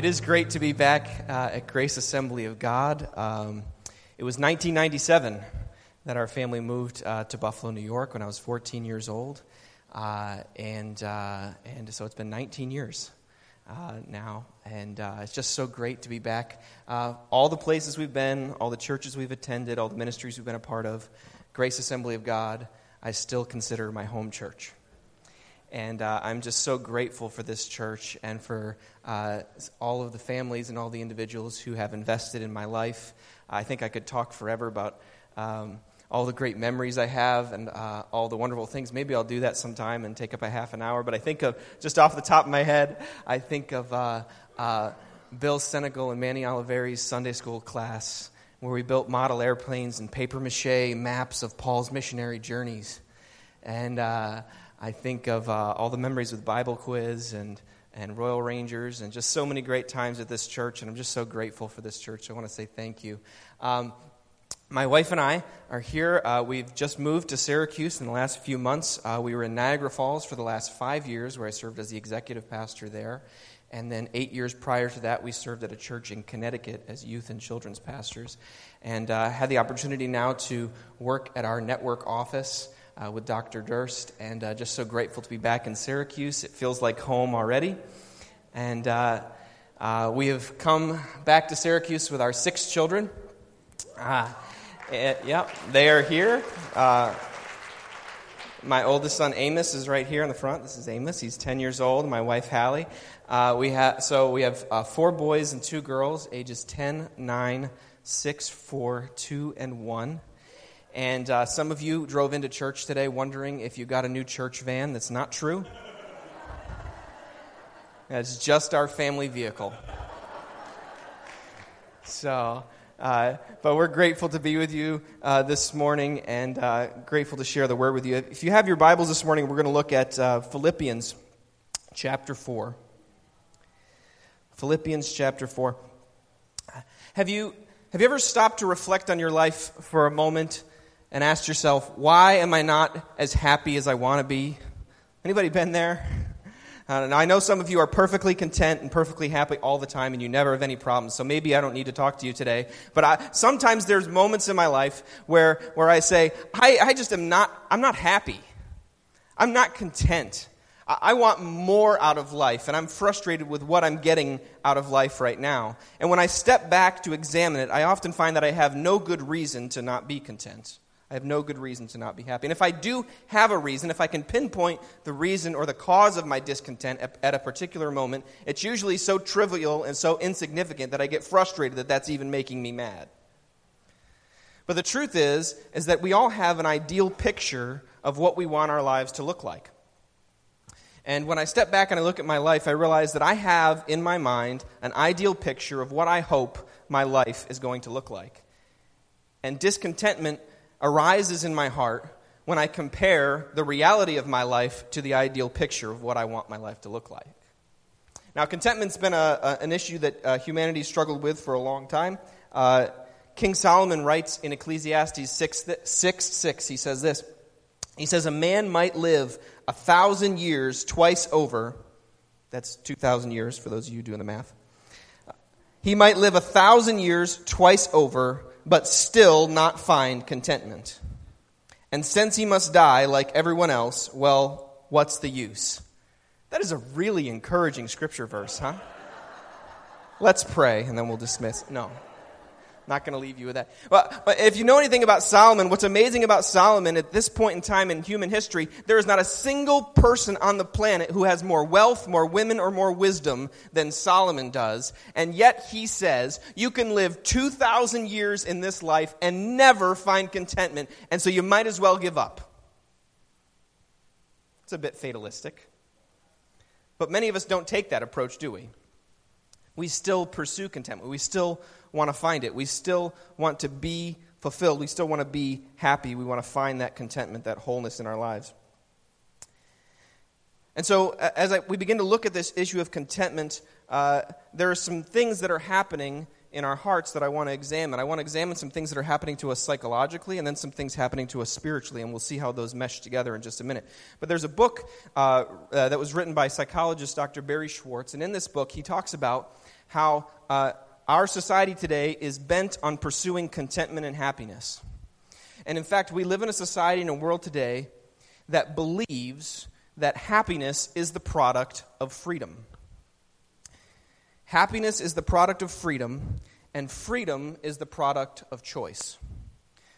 it is great to be back uh, at Grace Assembly of God. Um, it was 1997 that our family moved uh, to Buffalo, New York, when I was 14 years old, uh, and uh, and so it's been 19 years uh, now, and uh, it's just so great to be back. all the places we've been, all the churches we've attended, all the ministries we've been a part of, Grace Assembly of God, I still consider my home church. And uh, I'm just so grateful for this church and for uh, all of the families and all the individuals who have invested in my life. I think I could talk forever about um, all the great memories I have and uh, all the wonderful things. Maybe I'll do that sometime and take up a half an hour. But I think of, just off the top of my head, I think of uh, uh, Bill Senegal and Manny Oliveri's Sunday school class where we built model airplanes and paper mache maps of Paul's missionary journeys. And uh, I think of uh, all the memories with Bible quiz and, and Royal Rangers and just so many great times at this church. And I'm just so grateful for this church. I want to say thank you. Um, my wife and I are here. Uh, we've just moved to Syracuse in the last few months. Uh, we were in Niagara Falls for the last five years, where I served as the executive pastor there. And then eight years prior to that, we served at a church in Connecticut as youth and children's pastors. And uh, had the opportunity now to work at our network office uh, with Dr. Durst, and uh, just so grateful to be back in Syracuse. It feels like home already. And uh, uh we have come back to Syracuse with our six children. Uh, yep, they are here. Uh, my oldest son Amos is right here in the front. This is Amos. He's 10 years old. My wife Hallie. we have so we have four boys and two girls, ages 10, 9, 6, 4, 2, and 1. And uh, some of you drove into church today wondering if you got a new church van. That's not true. That's just our family vehicle. So, uh, but we're grateful to be with you uh, this morning and uh, grateful to share the word with you. If you have your Bibles this morning, we're going to look at uh, Philippians chapter 4. Philippians chapter 4. Have you, have you ever stopped to reflect on your life for a moment and asked yourself, why am I not as happy as I want to be? Anybody been there? I, know, I know some of you are perfectly content and perfectly happy all the time and you never have any problems, so maybe I don't need to talk to you today. But I, sometimes there's moments in my life where, where I say, I, I just am not, I'm not happy. I'm not content. I, I want more out of life, and I'm frustrated with what I'm getting out of life right now. And when I step back to examine it, I often find that I have no good reason to not be content. I have no good reason to not be happy. And if I do have a reason, if I can pinpoint the reason or the cause of my discontent at a particular moment, it's usually so trivial and so insignificant that I get frustrated that that's even making me mad. But the truth is is that we all have an ideal picture of what we want our lives to look like. And when I step back and I look at my life, I realize that I have in my mind an ideal picture of what I hope my life is going to look like. And discontentment arises in my heart when I compare the reality of my life to the ideal picture of what I want my life to look like. Now, contentment's been a, a, an issue that uh, humanity struggled with for a long time. Uh, King Solomon writes in Ecclesiastes 6, 6 6, he says this. He says, A man might live a thousand years twice over. That's 2,000 years for those of you doing the math. He might live a thousand years twice over but still not find contentment. And since he must die like everyone else, well, what's the use? That is a really encouraging scripture verse, huh? Let's pray and then we'll dismiss. No not going to leave you with that. But, if you know anything about Solomon, what's amazing about Solomon at this point in time in human history, there is not a single person on the planet who has more wealth, more women, or more wisdom than Solomon does. And yet he says, you can live 2,000 years in this life and never find contentment. And so you might as well give up. It's a bit fatalistic. But many of us don't take that approach, do we? We still pursue contentment. We still want to find it. We still want to be fulfilled. We still want to be happy. We want to find that contentment, that wholeness in our lives. And so, as I, we begin to look at this issue of contentment, uh, there are some things that are happening in our hearts that I want to examine. I want to examine some things that are happening to us psychologically and then some things happening to us spiritually, and we'll see how those mesh together in just a minute. But there's a book uh, uh, that was written by psychologist Dr. Barry Schwartz, and in this book, he talks about how uh, our society today is bent on pursuing contentment and happiness. And in fact, we live in a society, in a world today, that believes that happiness is the product of freedom. Happiness is the product of freedom, and freedom is the product of choice.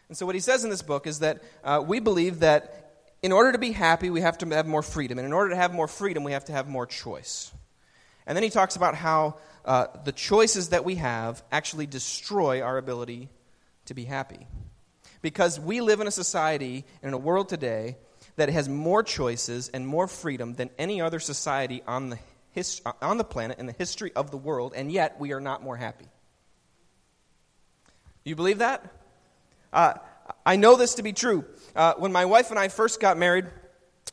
And so, what he says in this book is that uh, we believe that in order to be happy, we have to have more freedom. And in order to have more freedom, we have to have more choice. And then he talks about how uh, the choices that we have actually destroy our ability to be happy. Because we live in a society and in a world today that has more choices and more freedom than any other society on the his, uh, on the planet in the history of the world, and yet we are not more happy. You believe that? Uh, I know this to be true. Uh, when my wife and I first got married,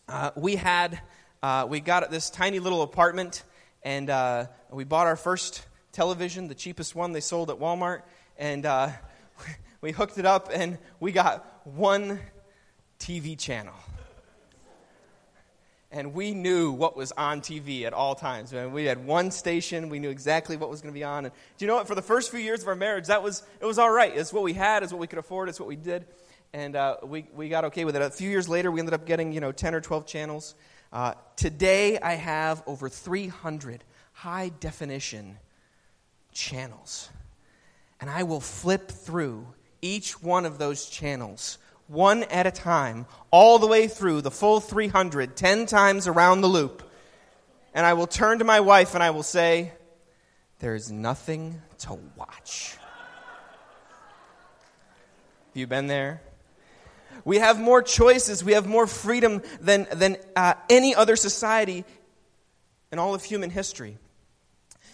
uh, we had uh, we got this tiny little apartment, and uh, we bought our first television, the cheapest one they sold at Walmart, and we hooked it up, and we got one TV channel and we knew what was on TV at all times. Man, we had one station, we knew exactly what was going to be on. And do you know what? For the first few years of our marriage, that was it was all right. It's what we had, it's what we could afford, it's what we did, and uh, we we got okay with it. A few years later, we ended up getting you know ten or twelve channels. Uh, today, I have over 300 high definition channels, and I will flip through each one of those channels one at a time, all the way through the full 300, 10 times around the loop. And I will turn to my wife and I will say, There is nothing to watch. Have you been there? We have more choices, we have more freedom than, than uh, any other society in all of human history.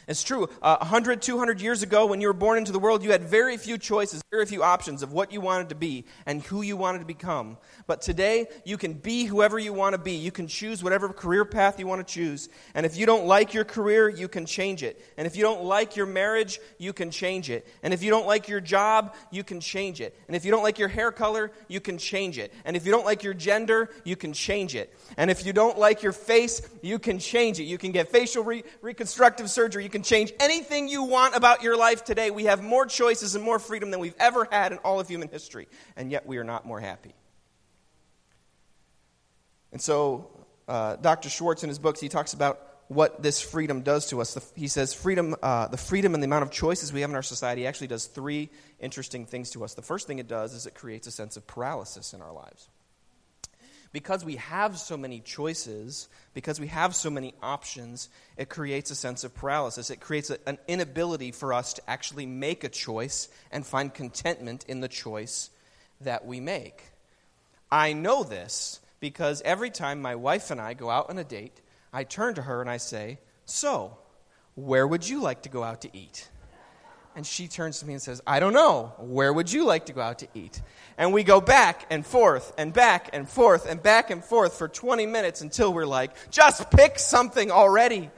It's true. Uh, 100, 200 years ago, when you were born into the world, you had very few choices, very few options of what you wanted to be and who you wanted to become. But today, you can be whoever you want to be. You can choose whatever career path you want to choose. And if you don't like your career, you can change it. And if you don't like your marriage, you can change it. And if you don't like your job, you can change it. And if you don't like your hair color, you can change it. And if you don't like your gender, you can change it. And if you don't like your face, you can change it. You can get facial re- reconstructive surgery. You can change anything you want about your life today. We have more choices and more freedom than we've ever had in all of human history, and yet we are not more happy. And so, uh, Dr. Schwartz, in his books, he talks about what this freedom does to us. The, he says, freedom, uh, the freedom and the amount of choices we have in our society actually does three interesting things to us. The first thing it does is it creates a sense of paralysis in our lives because we have so many choices, because we have so many options, it creates a sense of paralysis. It creates a, an inability for us to actually make a choice and find contentment in the choice that we make. I know this because every time my wife and I go out on a date, I turn to her and I say, So, where would you like to go out to eat? And she turns to me and says, I don't know. Where would you like to go out to eat? And we go back and forth and back and forth and back and forth for 20 minutes until we're like, just pick something already.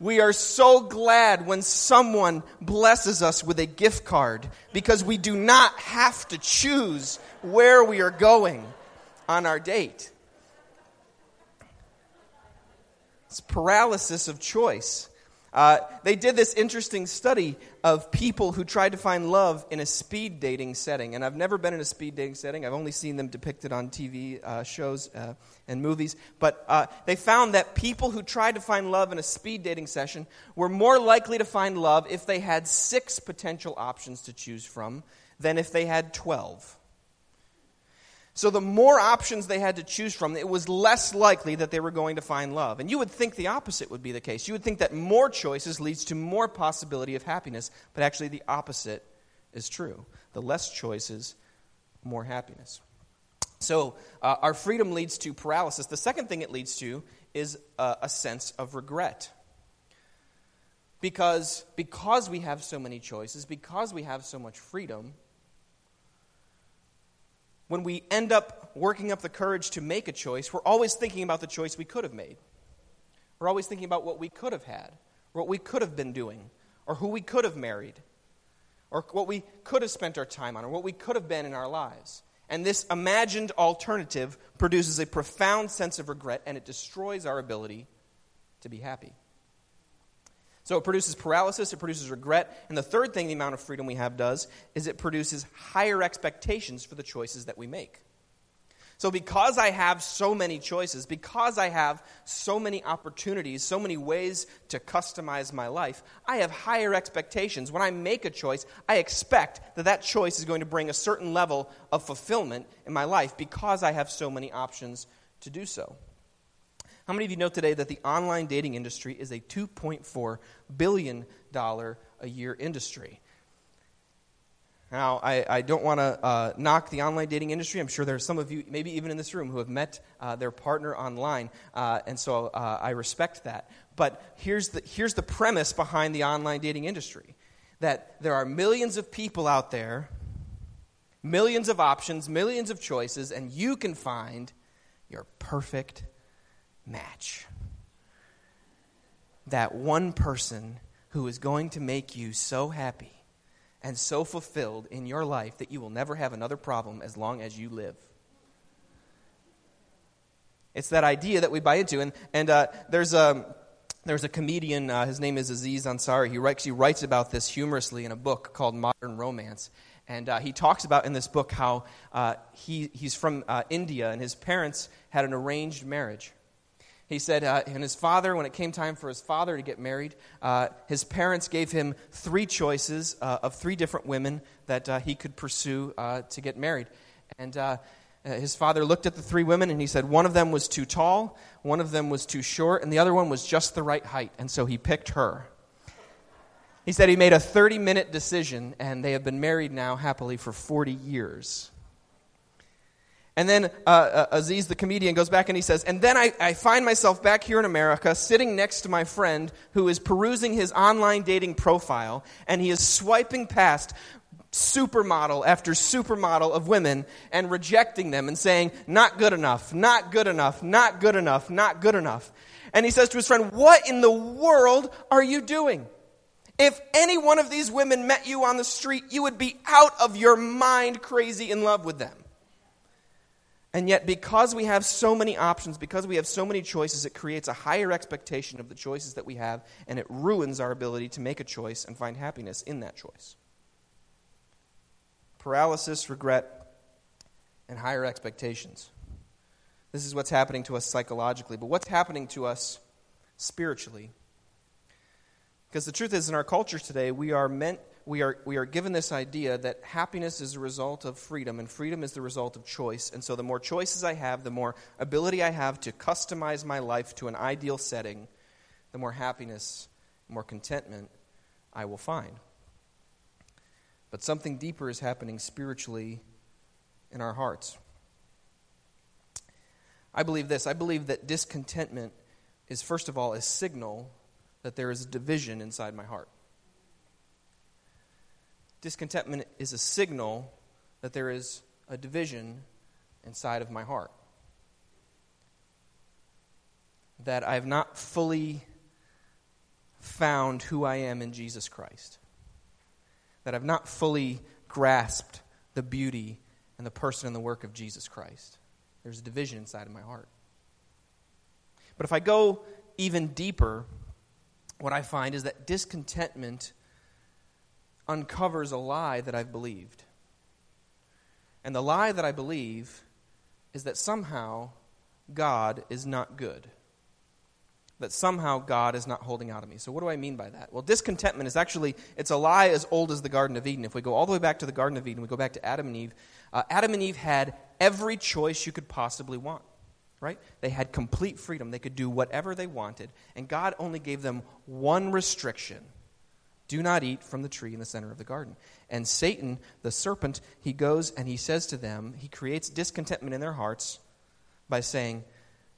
We are so glad when someone blesses us with a gift card because we do not have to choose where we are going on our date. It's paralysis of choice. Uh, they did this interesting study of people who tried to find love in a speed dating setting. And I've never been in a speed dating setting, I've only seen them depicted on TV uh, shows uh, and movies. But uh, they found that people who tried to find love in a speed dating session were more likely to find love if they had six potential options to choose from than if they had 12. So the more options they had to choose from, it was less likely that they were going to find love. And you would think the opposite would be the case. You would think that more choices leads to more possibility of happiness, but actually the opposite is true. The less choices, more happiness. So uh, our freedom leads to paralysis. The second thing it leads to is uh, a sense of regret. Because, because we have so many choices, because we have so much freedom, when we end up working up the courage to make a choice, we're always thinking about the choice we could have made. We're always thinking about what we could have had, what we could have been doing, or who we could have married, or what we could have spent our time on, or what we could have been in our lives. And this imagined alternative produces a profound sense of regret and it destroys our ability to be happy. So it produces paralysis, it produces regret, and the third thing the amount of freedom we have does is it produces higher expectations for the choices that we make. So, because I have so many choices, because I have so many opportunities, so many ways to customize my life, I have higher expectations. When I make a choice, I expect that that choice is going to bring a certain level of fulfillment in my life because I have so many options to do so. How many of you know today that the online dating industry is a $2.4 billion a year industry? Now, I, I don't want to uh, knock the online dating industry. I'm sure there are some of you, maybe even in this room, who have met uh, their partner online, uh, and so uh, I respect that. But here's the, here's the premise behind the online dating industry that there are millions of people out there, millions of options, millions of choices, and you can find your perfect match. That one person who is going to make you so happy and so fulfilled in your life that you will never have another problem as long as you live. It's that idea that we buy into. And, and uh, there's, a, there's a comedian, uh, his name is Aziz Ansari. He writes, he writes about this humorously in a book called Modern Romance. And uh, he talks about in this book how uh, he, he's from uh, India and his parents had an arranged marriage. He said, uh, and his father, when it came time for his father to get married, uh, his parents gave him three choices uh, of three different women that uh, he could pursue uh, to get married. And uh, his father looked at the three women and he said one of them was too tall, one of them was too short, and the other one was just the right height. And so he picked her. He said he made a 30 minute decision, and they have been married now happily for 40 years. And then uh, uh, Aziz, the comedian, goes back and he says, And then I, I find myself back here in America sitting next to my friend who is perusing his online dating profile, and he is swiping past supermodel after supermodel of women and rejecting them and saying, Not good enough, not good enough, not good enough, not good enough. And he says to his friend, What in the world are you doing? If any one of these women met you on the street, you would be out of your mind crazy in love with them. And yet, because we have so many options, because we have so many choices, it creates a higher expectation of the choices that we have, and it ruins our ability to make a choice and find happiness in that choice. Paralysis, regret, and higher expectations. This is what's happening to us psychologically, but what's happening to us spiritually? Because the truth is, in our culture today, we are meant we are, we are given this idea that happiness is a result of freedom, and freedom is the result of choice. And so, the more choices I have, the more ability I have to customize my life to an ideal setting, the more happiness, more contentment I will find. But something deeper is happening spiritually in our hearts. I believe this I believe that discontentment is, first of all, a signal that there is division inside my heart. Discontentment is a signal that there is a division inside of my heart. That I have not fully found who I am in Jesus Christ. That I've not fully grasped the beauty and the person and the work of Jesus Christ. There's a division inside of my heart. But if I go even deeper, what I find is that discontentment uncovers a lie that I've believed. And the lie that I believe is that somehow God is not good. That somehow God is not holding out on me. So what do I mean by that? Well, discontentment is actually it's a lie as old as the Garden of Eden. If we go all the way back to the Garden of Eden, we go back to Adam and Eve. Uh, Adam and Eve had every choice you could possibly want. Right? They had complete freedom. They could do whatever they wanted. And God only gave them one restriction do not eat from the tree in the center of the garden. And Satan, the serpent, he goes and he says to them, he creates discontentment in their hearts by saying,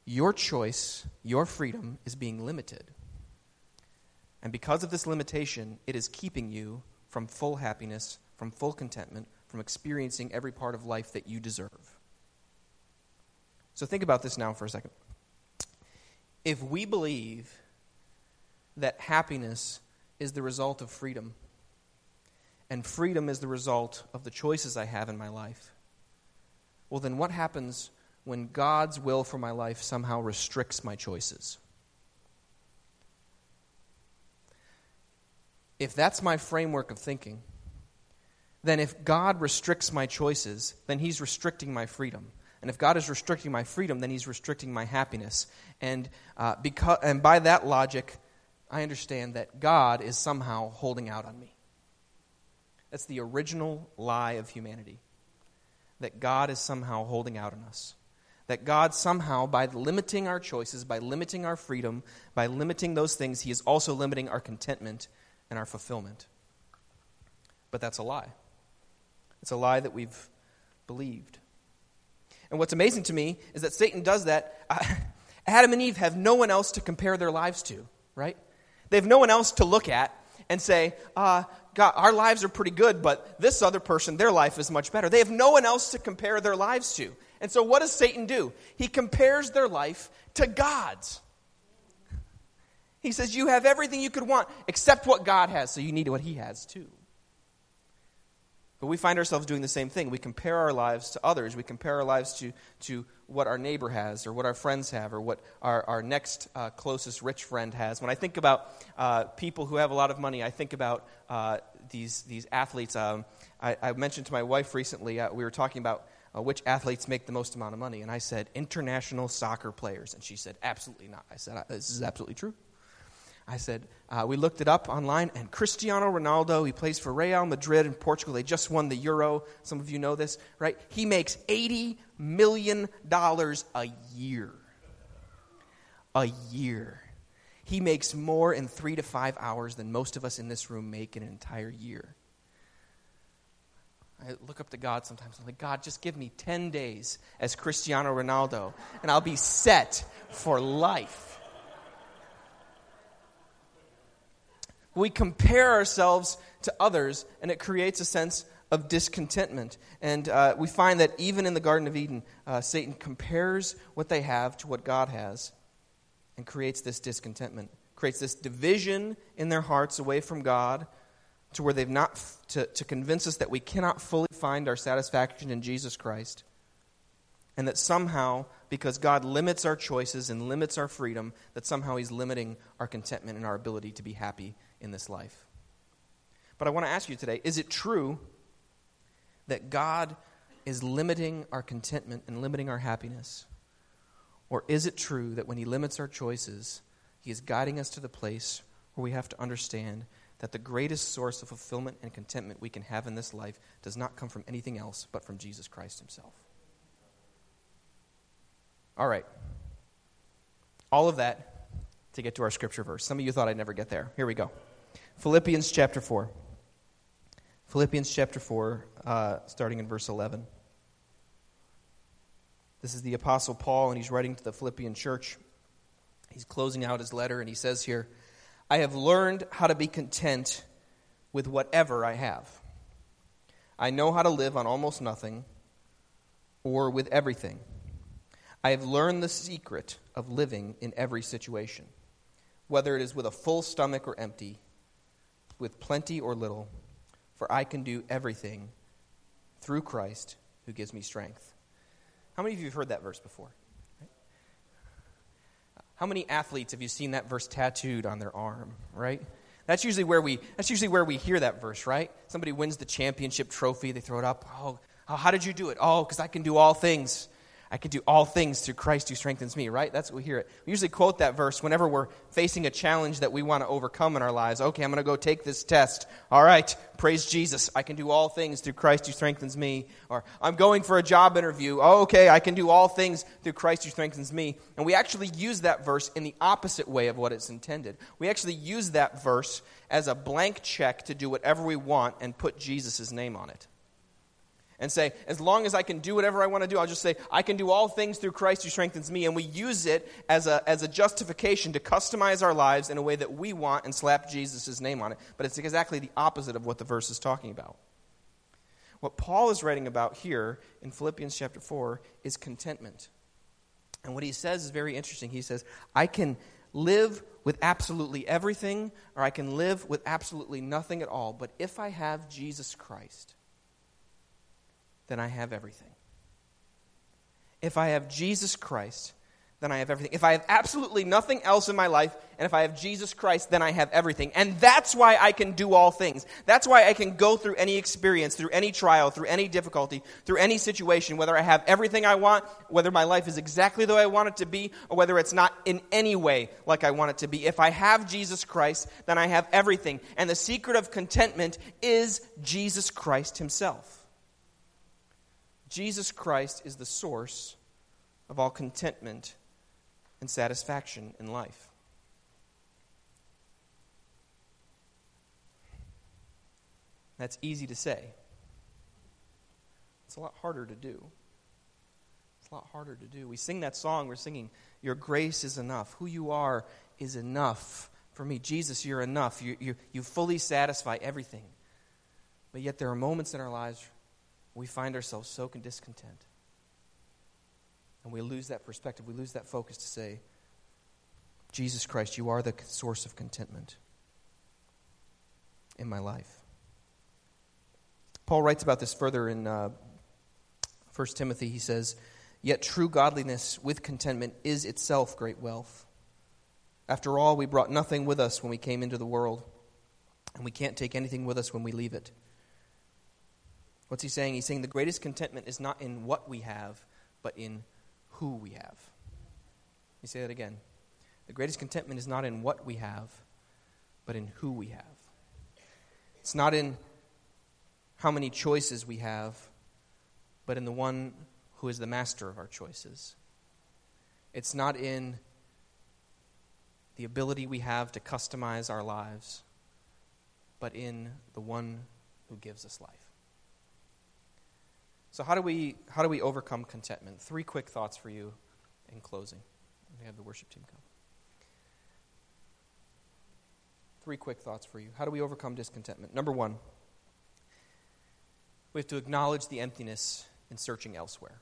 Your choice, your freedom is being limited. And because of this limitation, it is keeping you from full happiness, from full contentment, from experiencing every part of life that you deserve. So think about this now for a second. If we believe that happiness is the result of freedom. and freedom is the result of the choices I have in my life, well, then what happens when God's will for my life somehow restricts my choices? If that's my framework of thinking, then if God restricts my choices, then He's restricting my freedom. And if God is restricting my freedom, then He's restricting my happiness. And, uh, because, and by that logic, I understand that God is somehow holding out on me. That's the original lie of humanity. That God is somehow holding out on us. That God somehow, by limiting our choices, by limiting our freedom, by limiting those things, He is also limiting our contentment and our fulfillment. But that's a lie. It's a lie that we've believed. And what's amazing to me is that Satan does that. Adam and Eve have no one else to compare their lives to, right? They have no one else to look at and say, uh, God, our lives are pretty good, but this other person, their life is much better. They have no one else to compare their lives to. And so, what does Satan do? He compares their life to God's. He says, You have everything you could want except what God has, so you need what He has too. But we find ourselves doing the same thing. We compare our lives to others. We compare our lives to, to what our neighbor has, or what our friends have, or what our, our next uh, closest rich friend has. When I think about uh, people who have a lot of money, I think about uh, these, these athletes. Um, I, I, mentioned to my wife recently, uh, we were talking about uh, which athletes make the most amount of money. And I said, international soccer players. And she said, absolutely not. I said, this is absolutely true. I said, uh, we looked it up online, and Cristiano Ronaldo, he plays for Real Madrid in Portugal. They just won the Euro. Some of you know this, right? He makes $80 million a year. A year. He makes more in three to five hours than most of us in this room make in an entire year. I look up to God sometimes. I'm like, God, just give me 10 days as Cristiano Ronaldo, and I'll be set for life. We compare ourselves to others, and it creates a sense of discontentment. And uh, we find that even in the Garden of Eden, uh, Satan compares what they have to what God has and creates this discontentment, creates this division in their hearts away from God to where they've not, f- to, to convince us that we cannot fully find our satisfaction in Jesus Christ. And that somehow, because God limits our choices and limits our freedom, that somehow He's limiting our contentment and our ability to be happy in this life. But I want to ask you today is it true that God is limiting our contentment and limiting our happiness? Or is it true that when He limits our choices, He is guiding us to the place where we have to understand that the greatest source of fulfillment and contentment we can have in this life does not come from anything else but from Jesus Christ Himself? All right. All of that to get to our scripture verse. Some of you thought I'd never get there. Here we go. Philippians chapter 4. Philippians chapter 4, uh, starting in verse 11. This is the Apostle Paul, and he's writing to the Philippian church. He's closing out his letter, and he says here, I have learned how to be content with whatever I have. I know how to live on almost nothing or with everything. I have learned the secret of living in every situation, whether it is with a full stomach or empty with plenty or little, for I can do everything through Christ who gives me strength. How many of you have heard that verse before? How many athletes have you seen that verse tattooed on their arm, right? That's usually where we that's usually where we hear that verse, right? Somebody wins the championship trophy, they throw it up. Oh, oh how did you do it? Oh, because I can do all things I can do all things through Christ who strengthens me, right? That's what we hear it. We usually quote that verse whenever we're facing a challenge that we want to overcome in our lives. Okay, I'm going to go take this test. All right, praise Jesus. I can do all things through Christ who strengthens me. Or I'm going for a job interview. Oh, okay, I can do all things through Christ who strengthens me. And we actually use that verse in the opposite way of what it's intended. We actually use that verse as a blank check to do whatever we want and put Jesus' name on it and say, as long as I can do whatever I want to do, I'll just say, I can do all things through Christ who strengthens me. And we use it as a, as a justification to customize our lives in a way that we want and slap Jesus' name on it. But it's exactly the opposite of what the verse is talking about. What Paul is writing about here in Philippians chapter 4 is contentment. And what he says is very interesting. He says, I can, live with absolutely everything, or I can live with absolutely nothing at all. But if I have Jesus Christ, then I have everything. If I have Jesus Christ, then I have everything. If I have absolutely nothing else in my life, and if I have Jesus Christ, then I have everything. And that's why I can do all things. That's why I can go through any experience, through any trial, through any difficulty, through any situation, whether I have everything I want, whether my life is exactly the way I want it to be, or whether it's not in any way like I want it to be. If I have Jesus Christ, then I have everything. And the secret of contentment is Jesus Christ Himself. Jesus Christ is the source of all contentment and satisfaction in life. That's easy to say. It's a lot harder to do. It's a lot harder to do. We sing that song, we're singing, Your grace is enough. Who you are is enough for me. Jesus, you're enough. You, you, you fully satisfy everything. But yet, there are moments in our lives we find ourselves so discontent. And we lose that perspective, we lose that focus to say, Jesus Christ, you are the source of contentment in my life. Paul writes about this further in uh, 1 Timothy. He says, Yet true godliness with contentment is itself great wealth. After all, we brought nothing with us when we came into the world, and we can't take anything with us when we leave it. What's he saying? He's saying the greatest contentment is not in what we have, but in who we have. Me say that again. The greatest contentment is not in what we have, but in who we have. It's not in how many choices we have, but in the one who is the master of our choices. It's not in the ability we have to customize our lives, but in the one who gives us life. So, how do we, how do we overcome contentment? Three quick thoughts for you in closing. We have the worship team come. Three quick thoughts for you. How do we overcome discontentment? Number one, we have to acknowledge the emptiness in searching elsewhere.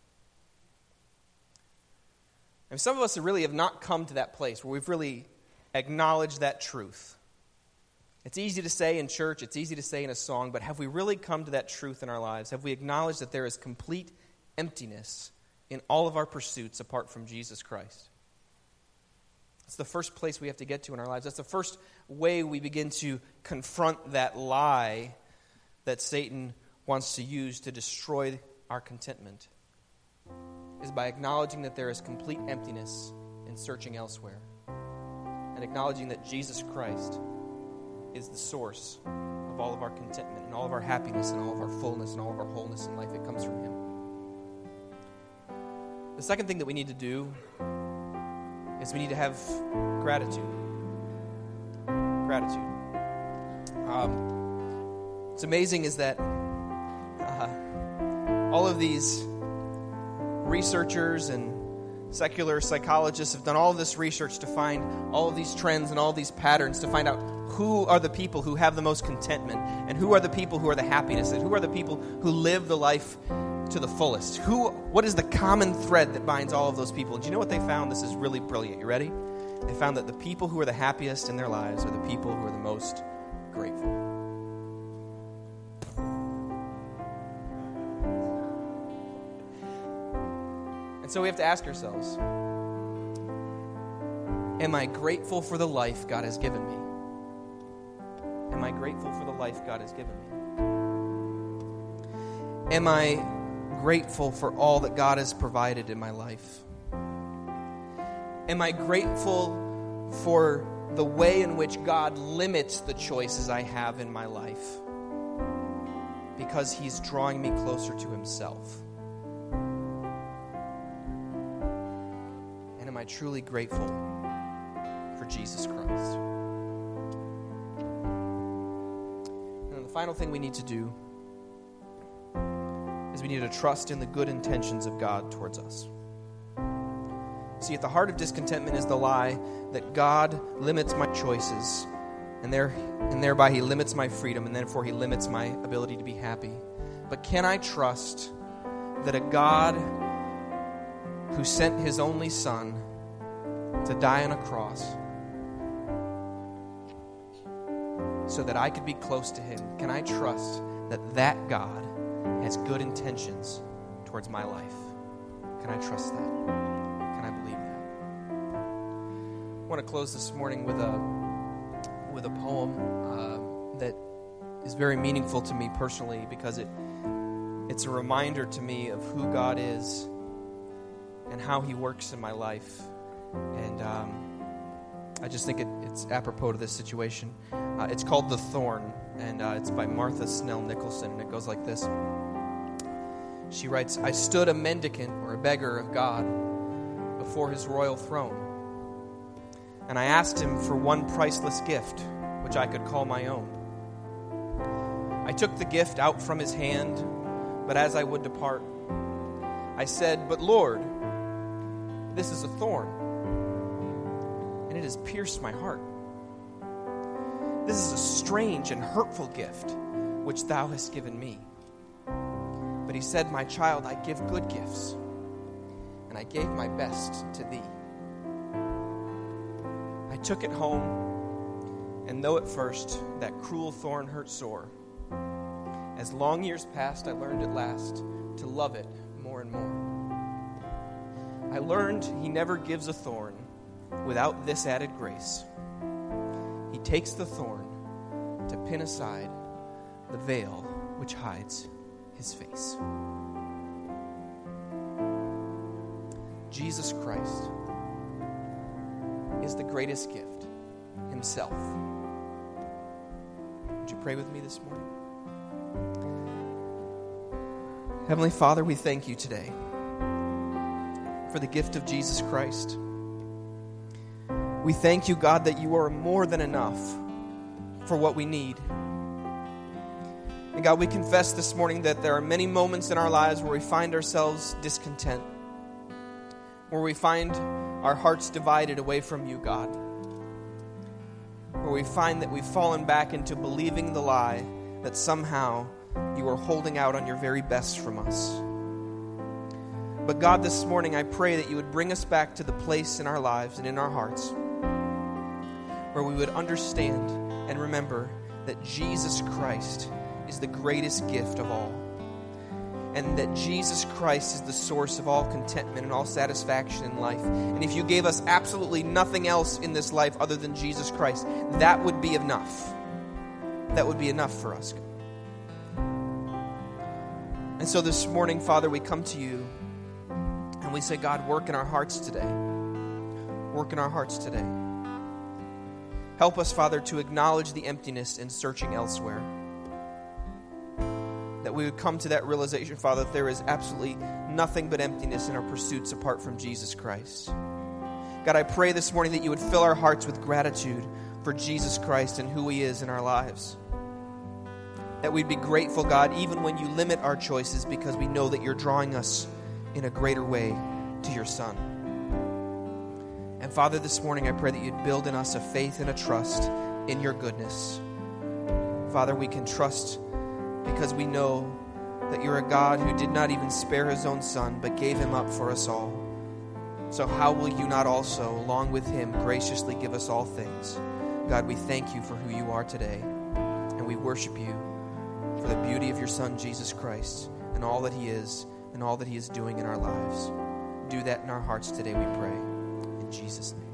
And some of us really have not come to that place where we've really acknowledged that truth. It's easy to say in church, it's easy to say in a song, but have we really come to that truth in our lives? Have we acknowledged that there is complete emptiness in all of our pursuits apart from Jesus Christ? That's the first place we have to get to in our lives. That's the first way we begin to confront that lie that Satan wants to use to destroy our contentment is by acknowledging that there is complete emptiness in searching elsewhere and acknowledging that Jesus Christ is the source of all of our contentment and all of our happiness and all of our fullness and all of our wholeness in life. It comes from Him. The second thing that we need to do is we need to have gratitude. Gratitude. Um, what's amazing is that uh, all of these researchers and secular psychologists have done all this research to find all of these trends and all these patterns to find out who are the people who have the most contentment and who are the people who are the happiest and who are the people who live the life to the fullest? Who what is the common thread that binds all of those people? And do you know what they found? This is really brilliant. You ready? They found that the people who are the happiest in their lives are the people who are the most grateful. And so we have to ask ourselves Am I grateful for the life God has given me? Grateful for the life God has given me? Am I grateful for all that God has provided in my life? Am I grateful for the way in which God limits the choices I have in my life? Because He's drawing me closer to Himself. And am I truly grateful for Jesus Christ? Final thing we need to do is we need to trust in the good intentions of God towards us. See, at the heart of discontentment is the lie that God limits my choices, and, there, and thereby He limits my freedom, and therefore He limits my ability to be happy. But can I trust that a God who sent His only Son to die on a cross so that I could be close to Him? Can I trust that that God has good intentions towards my life? Can I trust that? Can I believe that? I want to close this morning with a with a poem uh, that is very meaningful to me personally because it it's a reminder to me of who God is and how He works in my life. And um, I just think it, it's apropos to this situation. Uh, it's called The Thorn, and uh, it's by Martha Snell Nicholson, and it goes like this. She writes I stood a mendicant or a beggar of God before His royal throne, and I asked Him for one priceless gift, which I could call my own. I took the gift out from His hand but as I would depart, I said, But Lord, this is a thorn, it has pierced my heart. This is a strange and hurtful gift which thou hast given me. But he said, My child, I give good gifts, and I gave my best to thee. I took it home, and though at first that cruel thorn hurt sore, as long years passed, I learned at last to love it more and more. I learned He never gives a thorn without this added grace. He takes the thorn to pin aside the veil which hides His face. Jesus Christ is the greatest gift Himself. Would you pray with me this morning? Heavenly Father, we thank you today for the gift of Jesus Christ. We thank you, God, that you are more than enough for what we need. And God, we confess this morning that there are many moments in our lives where we find ourselves discontent, where we find our hearts divided away from you, God, where we find that we've fallen back into believing the lie that somehow you are holding out on your very best from us. But God, this morning I pray that you would bring us back to the place in our lives and in our hearts where we would understand and remember that Jesus Christ is the greatest gift of all. And that Jesus Christ is the source of all contentment and all satisfaction in life. And if you gave us absolutely nothing else in this life other than Jesus Christ, that would be enough. That would be enough for us. And so this morning, Father, we come to you and we say, God, work in our hearts today. Work in our hearts today. Help us, Father, to acknowledge the emptiness in searching elsewhere. That we would come to that realization, Father, that there is absolutely nothing but emptiness in our pursuits apart from Jesus Christ. God, I pray this morning that you would fill our hearts with gratitude for Jesus Christ and who he is in our lives that we'd be grateful, God, even when you limit our choices because we know that you're drawing us in a greater way to your Son. And Father, this morning I pray that you'd build in us a faith and a trust in your goodness. Father, we can trust because we know that you're a God who did not even spare his own Son, but gave him up for us all. So, how will you not also, along with him, graciously give us all things? God, we thank you for who you are today, and we worship you for the beauty of your Son, Jesus Christ, and all that He is and all that He is doing in our lives. Do that in our hearts today, we pray. Jesus' name.